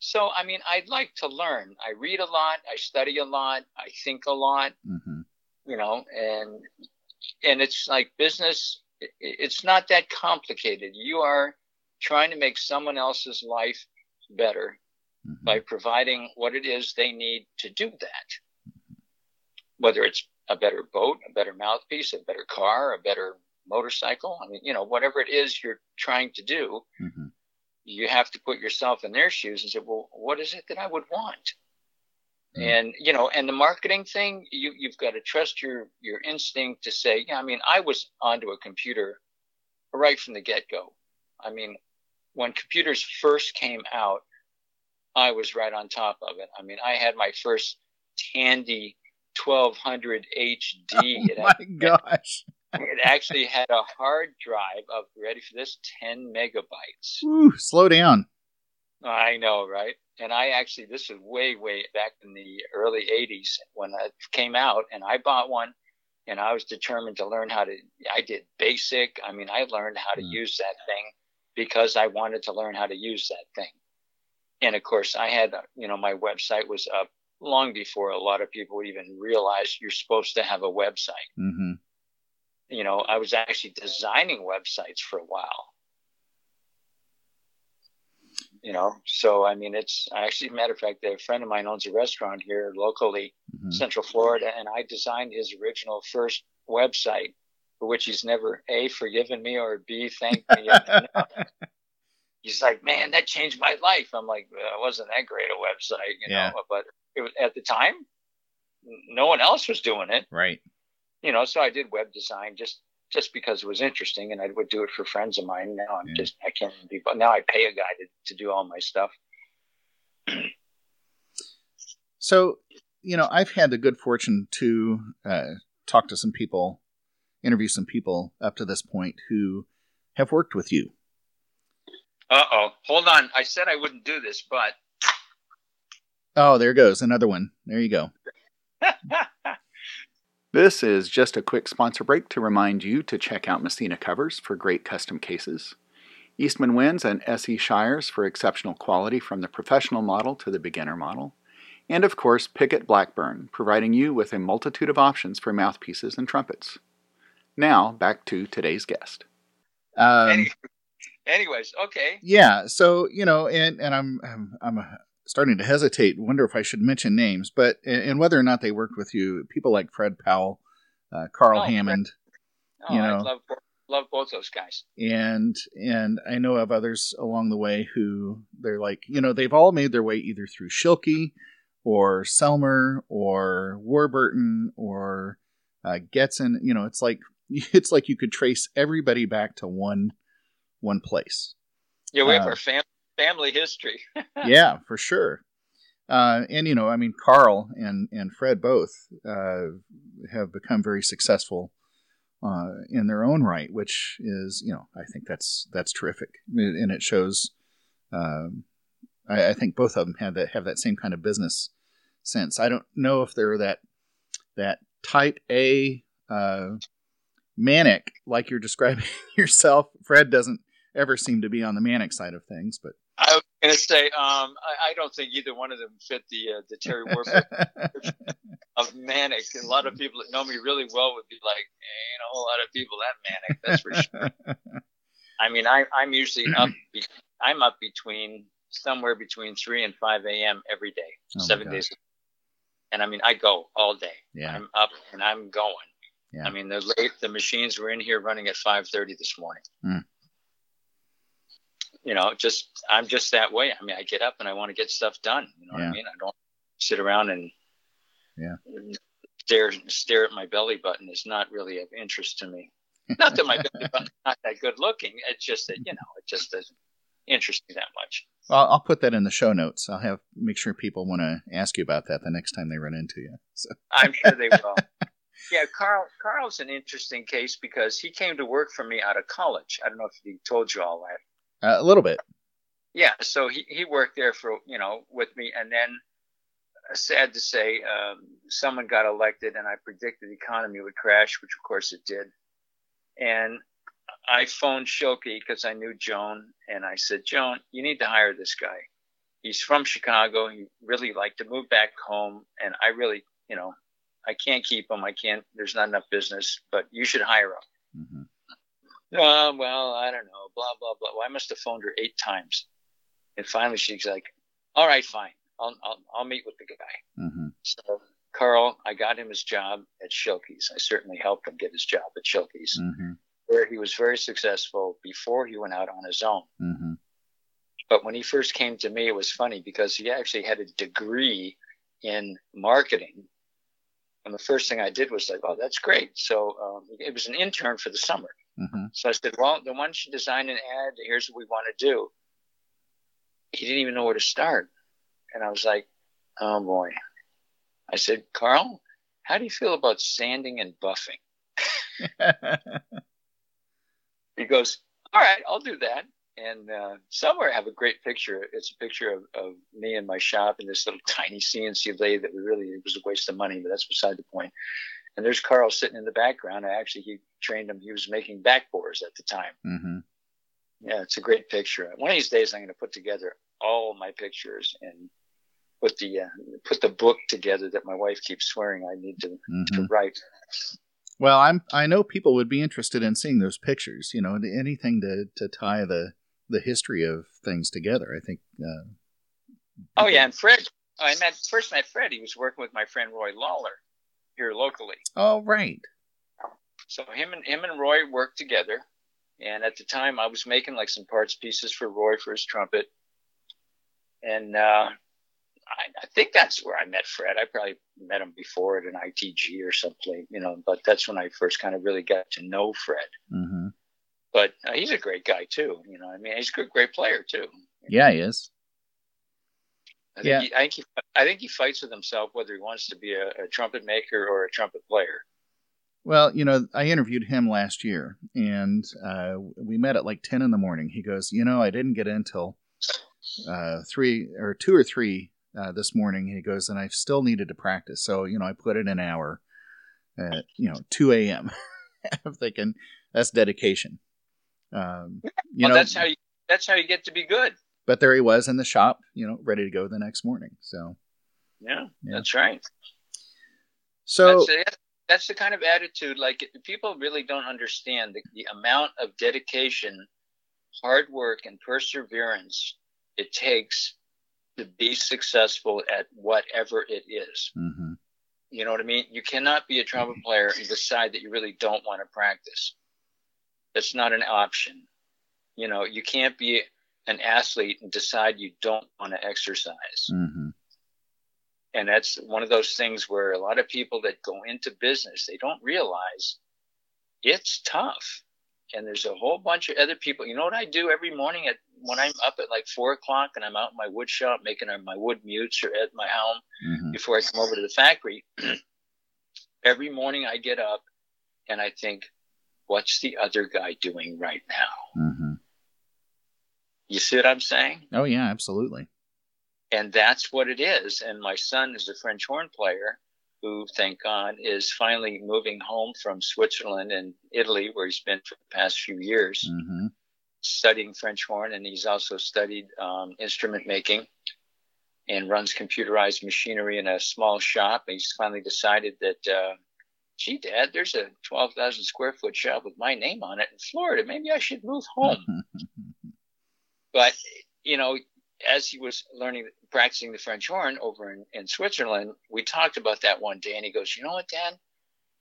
So, I mean, I'd like to learn. I read a lot. I study a lot. I think a lot. Mm-hmm. You know, and and it's like business. It's not that complicated. You are trying to make someone else's life better mm-hmm. by providing what it is they need to do that. Whether it's a better boat, a better mouthpiece, a better car, a better motorcycle. I mean, you know, whatever it is you're trying to do, mm-hmm. you have to put yourself in their shoes and say, well, what is it that I would want? Mm. And you know, and the marketing thing, you you've got to trust your your instinct to say, yeah. I mean, I was onto a computer right from the get go. I mean, when computers first came out, I was right on top of it. I mean, I had my first Tandy 1200 HD. Oh my gosh. It actually had a hard drive of, ready for this, 10 megabytes. Ooh, slow down. I know, right? And I actually, this was way, way back in the early 80s when it came out, and I bought one and I was determined to learn how to, I did basic. I mean, I learned how to mm. use that thing because I wanted to learn how to use that thing. And of course, I had, you know, my website was up long before a lot of people even realized you're supposed to have a website. Mm-hmm. You know, I was actually designing websites for a while. You know, so I mean, it's actually, matter of fact, a friend of mine owns a restaurant here locally, mm-hmm. Central Florida, and I designed his original first website, for which he's never a forgiven me or b thanked me. he's like, man, that changed my life. I'm like, well, it wasn't that great a website, you yeah. know, but it was, at the time, no one else was doing it. Right. You know, so I did web design just just because it was interesting, and I would do it for friends of mine. Now I'm yeah. just I can't be, but now I pay a guy to to do all my stuff. so, you know, I've had the good fortune to uh, talk to some people, interview some people up to this point who have worked with you. Uh oh, hold on. I said I wouldn't do this, but Oh, there goes another one. There you go. this is just a quick sponsor break to remind you to check out Messina Covers for great custom cases, Eastman Winds and SE Shires for exceptional quality from the professional model to the beginner model, and of course Pickett Blackburn, providing you with a multitude of options for mouthpieces and trumpets. Now, back to today's guest. Um, anyways, okay. Yeah, so you know, and and I'm I'm, I'm starting to hesitate, wonder if I should mention names, but and whether or not they worked with you, people like Fred Powell, uh, Carl oh, Hammond. Oh, you know, I love love both those guys. And and I know of others along the way who they're like, you know, they've all made their way either through Schilke or Selmer or Warburton or uh, Getzen. You know, it's like it's like you could trace everybody back to one one place. Yeah, we have uh, our family family history. yeah, for sure. Uh, and you know, I mean, Carl and and Fred both uh, have become very successful uh, in their own right, which is, you know, I think that's that's terrific, and it shows. Um, I, I, think both of them have that have that same kind of business sense. I don't know if they're that that type A uh, manic like you're describing yourself. Fred doesn't ever seem to be on the manic side of things, but I was going to say, um, I, I, don't think either one of them fit the uh, the Terry Warburton of manic. A lot of people that know me really well would be like, ain't a whole lot of people that manic. That's for sure. I mean, I, I'm usually up. Be, I'm up between somewhere between three and five a.m. every day, oh seven days. And I mean, I go all day. Yeah. I'm up and I'm going. Yeah. I mean, the late the machines were in here running at five thirty this morning. Mm you know, just I'm just that way. I mean, I get up and I want to get stuff done. You know yeah. what I mean? I don't sit around and yeah stare stare at my belly button. It's not really of interest to me. Not that my belly button's not that good looking. It's just that you know, it just doesn't interest me that much. Well, I'll put that in the show notes. I'll have make sure people want to ask you about that the next time they run into you. So. I'm sure they will. Yeah, Carl. Carl's an interesting case because he came to work for me out of college. I don't know if he told you all that. Uh, a little bit. Yeah, so he, he worked there for you know with me, and then uh, sad to say, um, someone got elected, and I predicted the economy would crash, which of course it did. And I phoned Schilke because I knew Joan, and I said, Joan, you need to hire this guy. He's from Chicago. He really like to move back home, and I really, you know, I can't keep him. I can't. There's not enough business, but you should hire him. Mm-hmm. Uh, well, I don't know, blah, blah, blah. Well, I must have phoned her eight times. And finally she's like, all right, fine. I'll, I'll, I'll meet with the guy. Mm-hmm. So Carl, I got him his job at Schilke's. I certainly helped him get his job at Schilke's, mm-hmm. where he was very successful before he went out on his own. Mm-hmm. But when he first came to me, it was funny because he actually had a degree in marketing. And the first thing I did was like, oh, that's great. So um, it was an intern for the summer. Mm-hmm. So I said, well, then why don't you design an ad? Here's what we want to do. He didn't even know where to start. And I was like, oh boy. I said, Carl, how do you feel about sanding and buffing? he goes, all right, I'll do that. And uh, somewhere I have a great picture. It's a picture of, of me in my shop in this little tiny CNC lathe that we really, it was a waste of money, but that's beside the point. And there's Carl sitting in the background. I actually, he trained him. He was making backbores at the time. Mm-hmm. Yeah, it's a great picture. One of these days, I'm going to put together all my pictures and put the uh, put the book together that my wife keeps swearing I need to, mm-hmm. to write. Well, I'm I know people would be interested in seeing those pictures. You know, anything to to tie the the history of things together. I think. Uh, oh yeah, and Fred. I met first met Fred. He was working with my friend Roy Lawler here locally. Oh right. So him and him and Roy worked together, and at the time I was making like some parts pieces for Roy for his trumpet, and uh, I, I, think that's where I met Fred. I probably met him before at an ITG or something, you know. But that's when I first kind of really got to know Fred. Mm-hmm. But uh, he's a great guy too. You know, I mean, he's a good, great player too. Yeah, he is. I think, yeah. he, I, think he, I think he fights with himself whether he wants to be a, a trumpet maker or a trumpet player. Well, you know, I interviewed him last year, and uh, we met at like ten in the morning. He goes, "You know, I didn't get in till uh, three or two or three uh, this morning. He goes, and I still needed to practice. So, you know, I put in an hour at, you know, 2 a.m. I'm thinking that's dedication. Um, you well, know, that's how you, that's how you get to be good. But there he was in the shop, you know, ready to go the next morning. So, yeah, yeah. that's right. So that's, the, that's the kind of attitude, like people really don't understand the, the amount of dedication, hard work, and perseverance it takes to be successful at whatever it is. Mm-hmm. You know what I mean? You cannot be a trumpet player and decide that you really don't want to practice. That's not an option. You know, you can't be an athlete and decide you don't want to exercise. Mm-hmm. And that's one of those things where a lot of people that go into business, they don't realize it's tough and there's a whole bunch of other people. You know what I do every morning at when I'm up at like four o'clock and I'm out in my wood shop making my wood mutes or at my home mm-hmm. before I come over to the factory. every morning I get up and I think, what's the other guy doing right now? Mm-hmm. You see what I'm saying? Oh yeah, absolutely. And that's what it is. And my son is a French horn player who, thank God, is finally moving home from Switzerland and Italy, where he's been for the past few years, mm-hmm. studying French horn. And he's also studied um, instrument making and runs computerized machinery in a small shop. And he's finally decided that, uh, gee, Dad, there's a 12,000 square foot shop with my name on it in Florida. Maybe I should move home. but, you know, as he was learning, practicing the French horn over in, in Switzerland, we talked about that one day, and he goes, "You know what, Dad?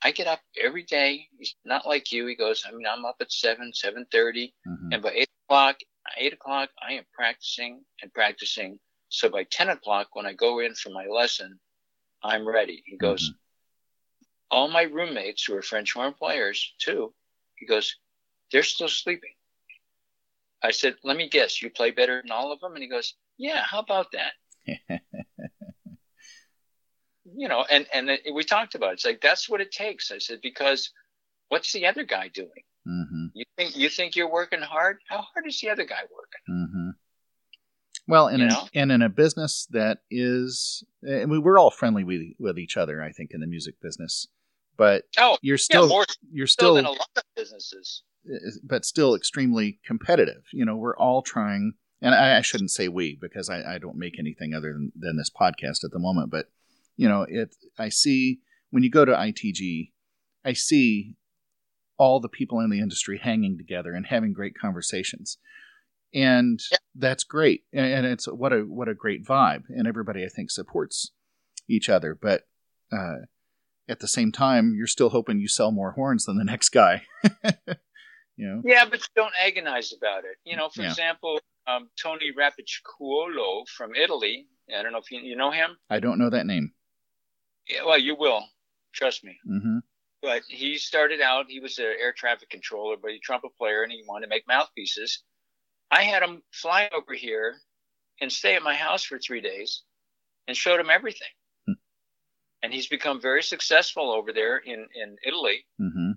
I get up every day. He's not like you. He goes, I mean, I'm up at seven, seven thirty, mm-hmm. and by eight o'clock, eight o'clock, I am practicing and practicing. So by ten o'clock, when I go in for my lesson, I'm ready. He goes, mm-hmm. All my roommates who are French horn players too. He goes, they're still sleeping. I said, let me guess, you play better than all of them? And he goes, yeah, how about that? you know, and, and we talked about it. It's like, that's what it takes. I said, because what's the other guy doing? Mm-hmm. You think, you think you're working hard? How hard is the other guy working? Mm-hmm. Well, in, a, and in a business that is, I mean, we're all friendly with, with each other, I think, in the music business. But oh, you're still, yeah, more, you're still, in a lot of businesses but still extremely competitive. You know, we're all trying, and I, I shouldn't say we because I, I, don't make anything other than, than this podcast at the moment. But you know, it. I see when you go to ITG, I see all the people in the industry hanging together and having great conversations, and yeah. that's great. And it's what a what a great vibe, and everybody I think supports each other. But uh, at the same time, you're still hoping you sell more horns than the next guy. You know? Yeah, but don't agonize about it. You know, for yeah. example, um, Tony Rapicciuolo from Italy. I don't know if you, you know him. I don't know that name. Yeah, well, you will. Trust me. Mm-hmm. But he started out, he was an air traffic controller, but he trumpet player and he wanted to make mouthpieces. I had him fly over here and stay at my house for three days and showed him everything. And he's become very successful over there in, in Italy. Mm-hmm.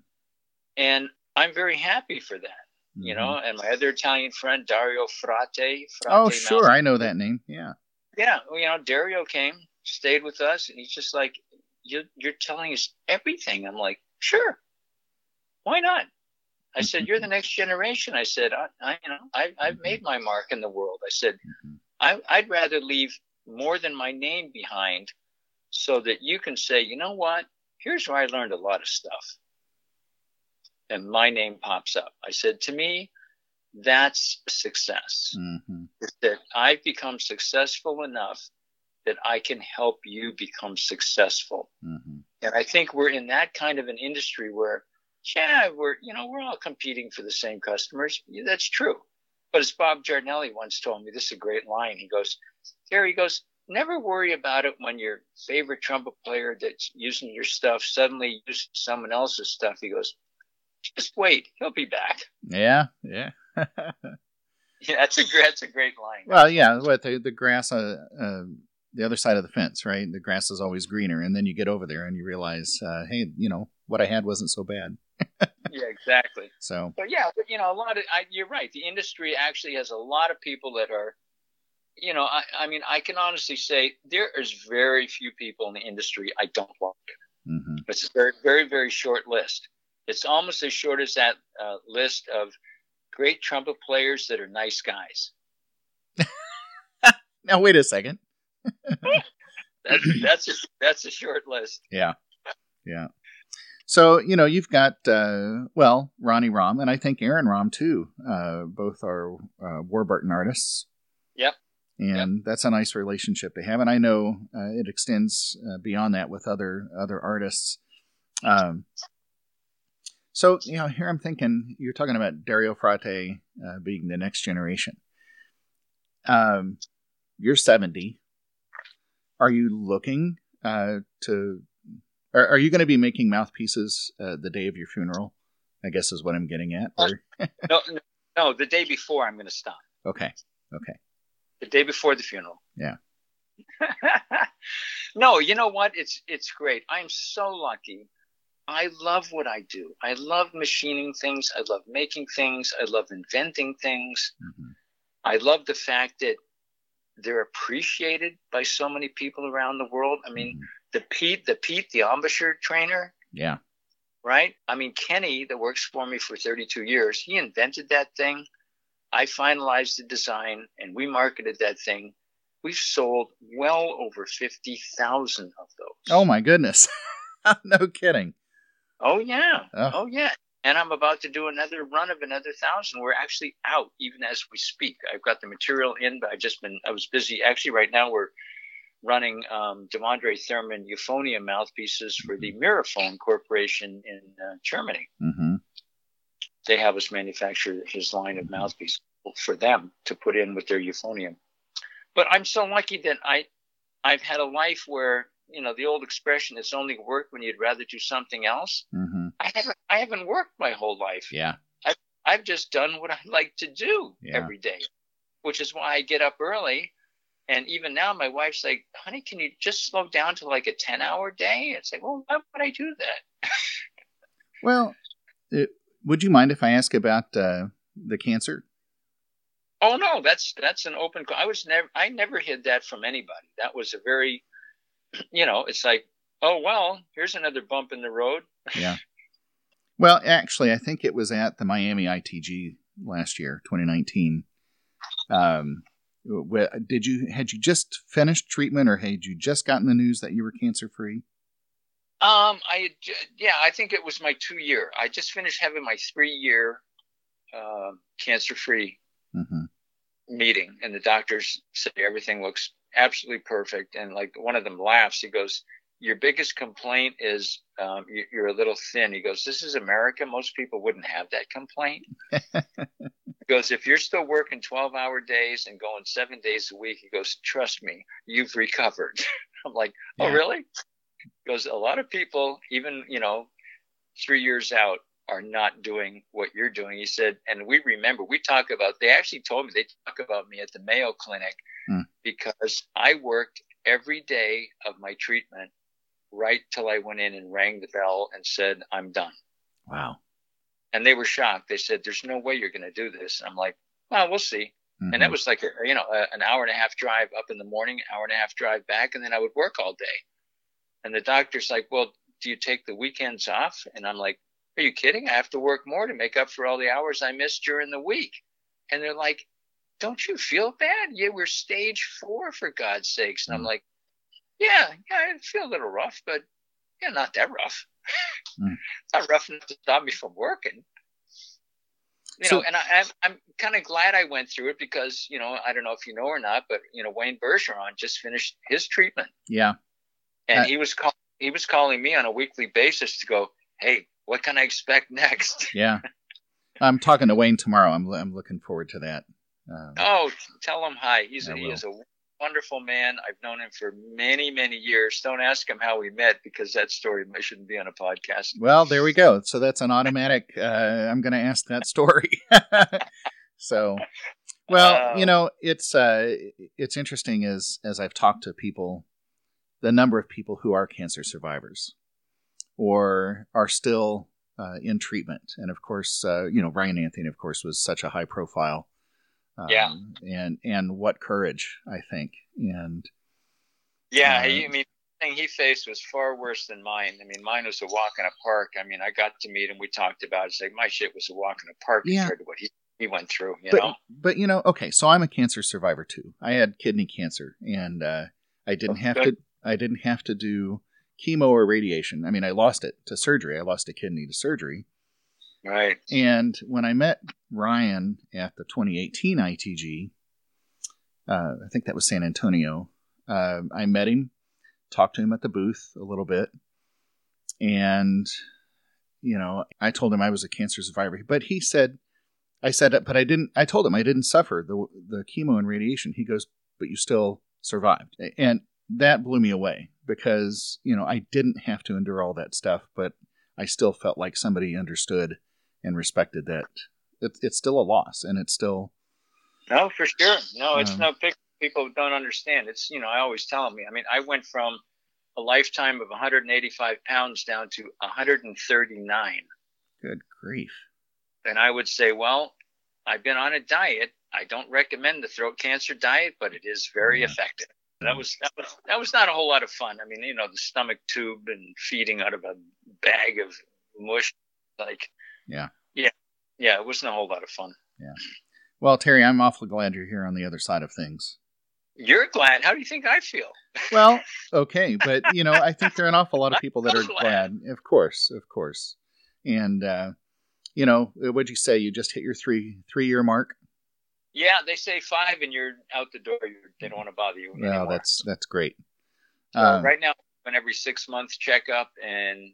And I'm very happy for that. Mm-hmm. You know, and my other Italian friend, Dario Frate. Frate oh, sure. I know that name. Yeah. Yeah. Well, you know, Dario came, stayed with us, and he's just like, you're, you're telling us everything. I'm like, sure. Why not? I said, you're the next generation. I said, I, I you know, I, I've made my mark in the world. I said, mm-hmm. I, I'd rather leave more than my name behind so that you can say, you know what? Here's where I learned a lot of stuff. And my name pops up. I said, to me, that's success. Mm-hmm. That I've become successful enough that I can help you become successful. Mm-hmm. And I think we're in that kind of an industry where, yeah, we're, you know, we're all competing for the same customers. Yeah, that's true. But as Bob Giardinelli once told me, this is a great line. He goes, Gary goes, never worry about it when your favorite trumpet player that's using your stuff suddenly uses someone else's stuff. He goes, just wait, he'll be back. Yeah, yeah. yeah, that's a that's a great line. Well, yeah, what the the grass uh, uh, the other side of the fence, right? The grass is always greener, and then you get over there and you realize, uh, hey, you know what I had wasn't so bad. yeah, exactly. So, but yeah, but, you know, a lot of I, you're right. The industry actually has a lot of people that are, you know, I, I mean, I can honestly say there is very few people in the industry I don't like. Mm-hmm. It's a very, very, very short list. It's almost as short as that uh, list of great trumpet players that are nice guys. now wait a second. that's that's a, that's a short list. Yeah, yeah. So you know you've got uh, well Ronnie Romm and I think Aaron Romm too. Uh, both are uh, Warburton artists. Yep. And yep. that's a nice relationship to have, and I know uh, it extends uh, beyond that with other other artists. Um, so you know, here I'm thinking you're talking about Dario Frate uh, being the next generation. Um, you're 70 are you looking uh, to? Are, are you going to be making mouthpieces uh, the day of your funeral? I guess is what I'm getting at. Uh, no, no, no, the day before I'm going to stop. Okay. Okay. The day before the funeral. Yeah. no, you know what? It's it's great. I'm so lucky. I love what I do. I love machining things. I love making things. I love inventing things. Mm-hmm. I love the fact that they're appreciated by so many people around the world. I mean, mm-hmm. the P.E.T.E., the P.E.T.E., the embouchure trainer. Yeah. Right. I mean, Kenny, that works for me for 32 years, he invented that thing. I finalized the design and we marketed that thing. We've sold well over 50,000 of those. Oh my goodness. no kidding. Oh yeah. Oh. oh yeah and I'm about to do another run of another thousand. We're actually out even as we speak. I've got the material in, but I just been I was busy. Actually, right now we're running um, Demondrae Thurman euphonium mouthpieces for the Miraphone Corporation in uh, Germany. Mm-hmm. They have us manufacture his line of mouthpieces for them to put in with their euphonium. But I'm so lucky that I I've had a life where you know the old expression it's only work when you'd rather do something else. Mm-hmm. i haven't i haven't worked my whole life. Yeah. I've, I've just done what i like to do yeah. every day which is why i get up early. And even now my wife's like honey can you just slow down to like a 10 hour day? It's like well why would i do that? Well it, would you mind if i ask about uh, the cancer oh no that's that's an open i was never i never hid that from anybody that was a very you know, it's like, oh well, here's another bump in the road. yeah. Well, actually, I think it was at the Miami ITG last year, 2019. Um, did you had you just finished treatment, or had you just gotten the news that you were cancer free? Um, I yeah, I think it was my two year. I just finished having my three year uh, cancer free mm-hmm. meeting, and the doctors say everything looks absolutely perfect. And like one of them laughs. He goes, "Your biggest complaint is um, you're a little thin." He goes, "This is America. Most people wouldn't have that complaint." He goes, if you're still working 12 hour days and going seven days a week, he goes, trust me, you've recovered. I'm like, oh, yeah. really? Goes, a lot of people, even, you know, three years out, are not doing what you're doing. He said, and we remember, we talk about, they actually told me, they talk about me at the Mayo Clinic mm. because I worked every day of my treatment right till I went in and rang the bell and said, I'm done. Wow. And they were shocked. They said, there's no way you're going to do this. And I'm like, well, we'll see. Mm-hmm. And that was like, a, you know, a, an hour and a half drive up in the morning, hour and a half drive back. And then I would work all day. And the doctor's like, well, do you take the weekends off? And I'm like, are you kidding? I have to work more to make up for all the hours I missed during the week. And they're like, don't you feel bad? Yeah, we're stage four for God's sakes. And mm I'm like, yeah, yeah, I feel a little rough, but yeah, not that rough. mm. Not rough enough to stop me from working. You so, know, and I, I'm I'm kind of glad I went through it because you know I don't know if you know or not, but you know Wayne Bergeron just finished his treatment. Yeah, and uh, he was call, he was calling me on a weekly basis to go, hey, what can I expect next? Yeah, I'm talking to Wayne tomorrow. I'm I'm looking forward to that. Um, oh, tell him hi. He's a, he is a wonderful man. I've known him for many, many years. Don't ask him how we met because that story shouldn't be on a podcast. Well, there we go. So that's an automatic. Uh, I'm going to ask that story. so, well, uh, you know, it's uh, it's interesting as as I've talked to people, the number of people who are cancer survivors or are still uh, in treatment, and of course, uh, you know, Ryan Anthony, of course, was such a high profile um, yeah. And and what courage, I think. And yeah, uh, I mean, the thing he faced was far worse than mine. I mean, mine was a walk in a park. I mean, I got to meet him. We talked about it. It's like my shit was a walk in a park yeah. compared to what he he went through. You but, know. But you know, okay, so I'm a cancer survivor too. I had kidney cancer, and uh, I didn't have to. I didn't have to do chemo or radiation. I mean, I lost it to surgery. I lost a kidney to surgery. Right. And when I met Ryan at the 2018 ITG, uh, I think that was San Antonio, uh, I met him, talked to him at the booth a little bit, and you know, I told him I was a cancer survivor, but he said, I said, but I didn't. I told him I didn't suffer the the chemo and radiation. He goes, but you still survived, and that blew me away because you know I didn't have to endure all that stuff, but I still felt like somebody understood and respected that it, it's still a loss and it's still no for sure. No it's um, no people don't understand. It's you know i always tell them i mean i went from a lifetime of 185 pounds down to 139 good grief. And i would say well i've been on a diet. I don't recommend the throat cancer diet but it is very yeah. effective that was that was that was not a whole lot of fun. I mean, you know, the stomach tube and feeding out of a bag of mush, like yeah. Yeah. Yeah. It wasn't a whole lot of fun. Yeah. Well, Terry, I'm awfully glad you're here on the other side of things. You're glad. How do you think I feel? well, okay, but you know, I think there are an awful lot of people that are glad. Of course, of course. And uh, you know, what'd you say? You just hit your three three year mark. Yeah, they say five, and you're out the door. You're, they don't want to bother you. Well, anymore. that's that's great. So um, right now, an every six months checkup, and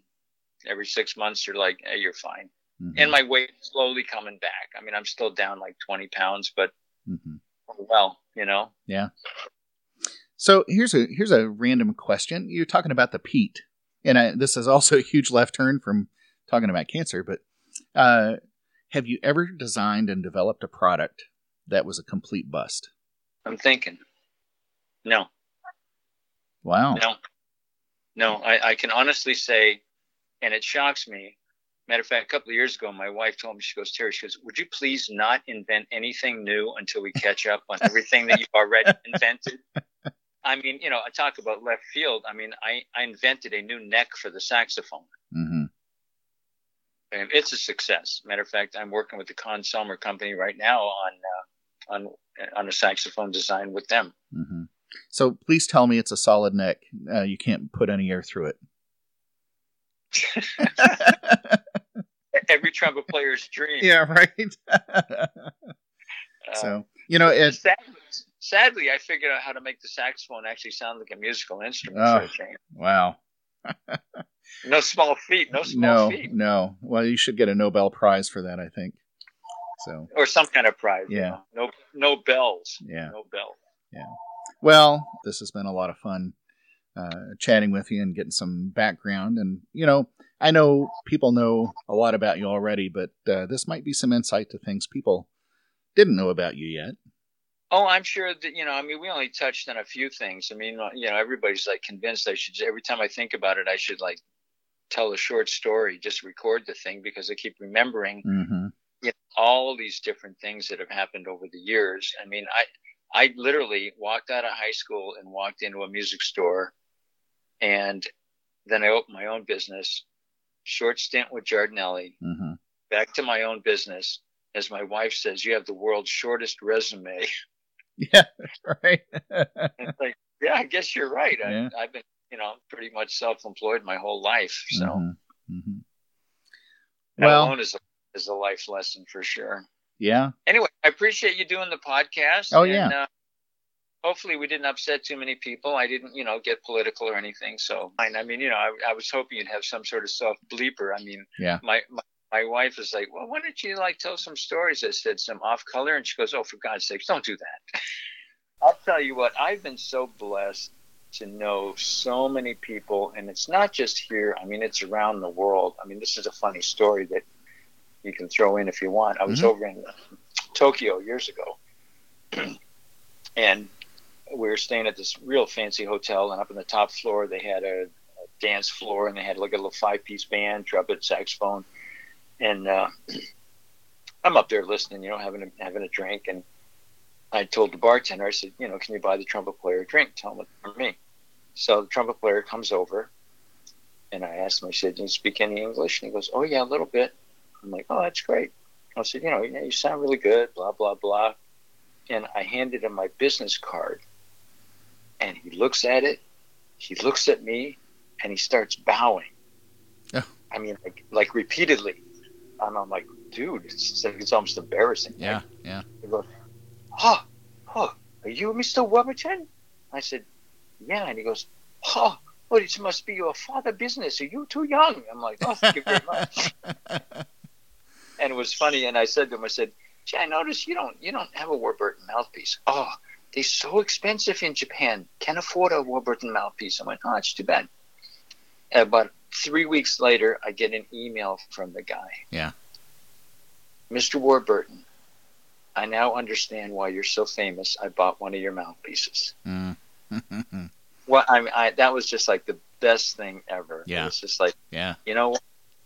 every six months you're like, hey, you're fine. Mm-hmm. And my weight slowly coming back. I mean, I'm still down like 20 pounds, but mm-hmm. well, you know. Yeah. So here's a here's a random question. You're talking about the P.E.T.E., and I, this is also a huge left turn from talking about cancer. But uh, have you ever designed and developed a product that was a complete bust? I'm thinking. No. Wow. No. No, I, I can honestly say and it shocks me. Matter of fact, a couple of years ago, my wife told me, she goes, Terry, she goes, would you please not invent anything new until we catch up on everything that you've already invented? I mean, you know, I talk about left field. I mean, I, I invented a new neck for the saxophone. Mm-hmm. And it's a success. Matter of fact, I'm working with the Conn-Selmer company right now on, uh, on, on a saxophone design with them. Mm-hmm. So please tell me it's a solid neck. Uh, you can't put any air through it. Every trumpet player's dream. Yeah, right. so you know, it, sadly, sadly, I figured out how to make the saxophone actually sound like a musical instrument. Oh, wow. No small feat. No small no, feat. No. Well, you should get a Nobel Prize for that. I think. So or some kind of prize. Yeah. No no bells. Yeah. No bell. Yeah. Well, this has been a lot of fun uh, chatting with you and getting some background. And you know, I know people know a lot about you already, but uh, this might be some insight to things people didn't know about you yet. Oh, I'm sure that you know. I mean, we only touched on a few things. I mean, you know, everybody's like convinced I should. Every time I think about it, I should like tell a short story, just record the thing because I keep remembering Mm-hmm. you know, all these different things that have happened over the years. I mean, I I literally walked out of high school and walked into a music store, and then I opened my own business. Short stint with Giardinelli, Mm-hmm. back to my own business. As my wife says, you have the world's shortest resume. Yeah. Right. it's like, yeah, I guess you're right. I, Yeah. I've been, you know, pretty much self-employed my whole life. So Mhm. Mhm. that Well- alone is a, is a life lesson for sure. Yeah. Anyway, I appreciate you doing the podcast. Oh, and, yeah. Uh, hopefully, we didn't upset too many people. I didn't, you know, get political or anything. So, I I mean, you know, I, I was hoping you'd have some sort of soft bleeper. I mean, Yeah. my, my my wife was like, well, why don't you like tell some stories? I said some off color, and she goes, oh, for God's sakes, don't do that. I'll tell you what, I've been so blessed to know so many people, and it's not just here. I mean, it's around the world. I mean, this is a funny story that you can throw in if you want. I was Mhm. over in Tokyo years ago, and we were staying at this real fancy hotel, and up in the top floor they had a, a dance floor, and they had like a little five-piece band, trumpet, saxophone, and uh, I'm up there listening, you know, having a, having a drink, and I told the bartender, I said, you know, can you buy the trumpet player a drink? Tell him it's for me. So the trumpet player comes over, and I asked him, I said, do you speak any English? And he goes, oh yeah, a little bit. I'm like, oh, that's great. I said, you know, you sound really good, blah blah blah. And I handed him my business card, and he looks at it, he looks at me, and he starts bowing. Yeah. I mean, like like repeatedly. And I'm like, dude, it's, like, it's almost embarrassing. Yeah. Yeah. He goes, oh, oh, are you Mr. Weberton? I said, yeah. And he goes, oh, well, it must be your father business. Are you too young? I'm like, oh, thank you very much. and it was funny. And I said to him, I said, gee, I noticed you don't, you don't have a Warburton mouthpiece. Oh, they're so expensive in Japan. Can't afford a Warburton mouthpiece. I went, oh, it's too bad. Uh, and about three weeks later, I get an email from the guy. Yeah. Mr. Warburton, I now understand why you're so famous. I bought one of your mouthpieces. Mm. Well, I, I that was just like the best thing ever. Yeah. It was just like, yeah. you know,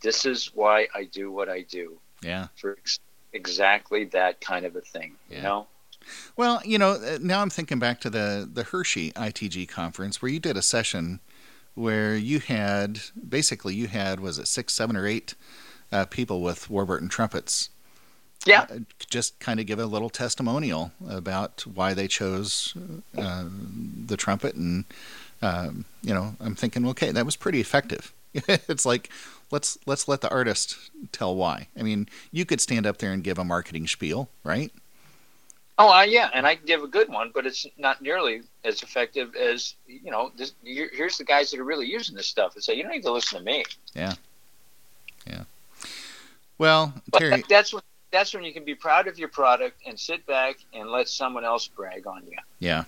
this is why I do what I do Yeah. for ex- exactly that kind of a thing. Yeah. You know? Well, you know, uh, now I'm thinking back to the the Hershey ITG conference where you did a session where you had basically you had was it six, seven, or eight uh, people with Warburton trumpets. Yeah. Uh, just kind of give a little testimonial about why they chose uh, the trumpet, and um, you know, I'm thinking, okay, that was pretty effective. it's like let's let's let the artist tell why. I mean, you could stand up there and give a marketing spiel, right? Oh, yeah, and I can give a good one, but it's not nearly as effective as you know. This, here- here's the guys that are really using this stuff and say, you don't need to listen to me. Yeah, yeah. Well, But Terry, that- that's when that's when you can be proud of your product and sit back and let someone else brag on you. Yeah,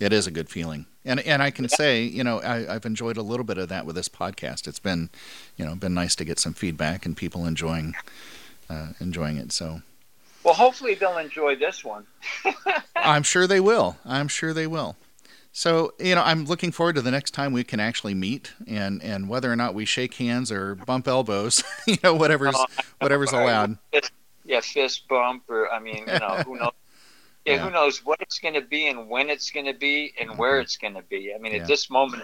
it is a good feeling, and and I can say, you know, I, I've enjoyed a little bit of that with this podcast. It's been, you know, been nice to get some feedback and people enjoying, uh, enjoying it. So Well, hopefully they'll enjoy this one. I'm sure they will. I'm sure they will. So you know, I'm looking forward to the next time we can actually meet, and and whether or not we shake hands or bump elbows, you know, whatever's Oh, whatever's allowed. Yeah, fist bump, or I mean, you know, who knows? Yeah, Yeah. who knows what it's going to be and when it's going to be and where it's going to be. I mean, Yeah. at this moment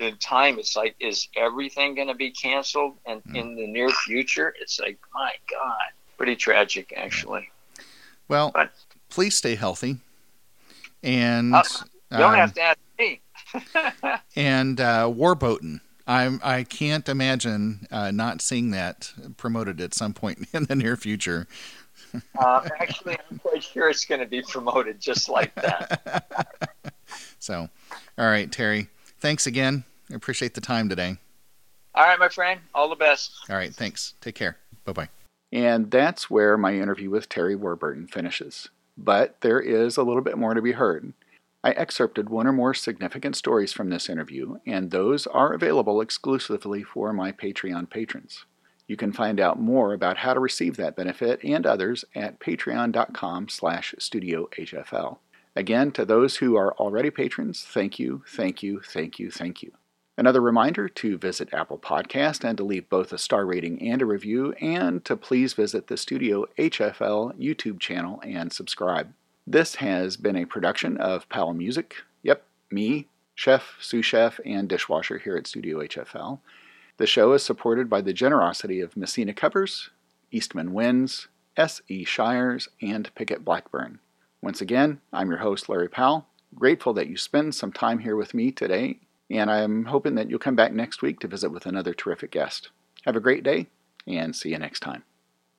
in time, it's like, is everything going to be canceled? And Mm. in the near future, it's like, my God, pretty tragic, actually. Well, But- please stay healthy, and Uh, You don't um, have to ask me. and uh, Warboatin. I'm I can't imagine uh, not seeing that promoted at some point in the near future. Uh, actually, I'm quite sure it's going to be promoted just like that. So, all right, Terry. Thanks again. I appreciate the time today. All right, my friend. All the best. All right, thanks. Take care. Bye bye. And that's where my interview with Terry Warburton finishes. But there is a little bit more to be heard. I excerpted one or more significant stories from this interview, and those are available exclusively for my Patreon patrons. You can find out more about how to receive that benefit and others at patreon.com slash studiohfl. Again, to those who are already patrons, thank you, thank you, thank you, thank you. Another reminder to visit Apple Podcast and to leave both a star rating and a review, and to please visit the Studio HFL YouTube channel and subscribe. This has been a production of Powell Music. Yep, me, chef, sous chef, and dishwasher here at Studio HFL. The show is supported by the generosity of Messina Covers, Eastman Winds, S.E. Shires, and Pickett Blackburn. Once again, I'm your host, Larry Powell. Grateful that you spend some time here with me today, and I'm hoping that you'll come back next week to visit with another terrific guest. Have a great day, and see you next time.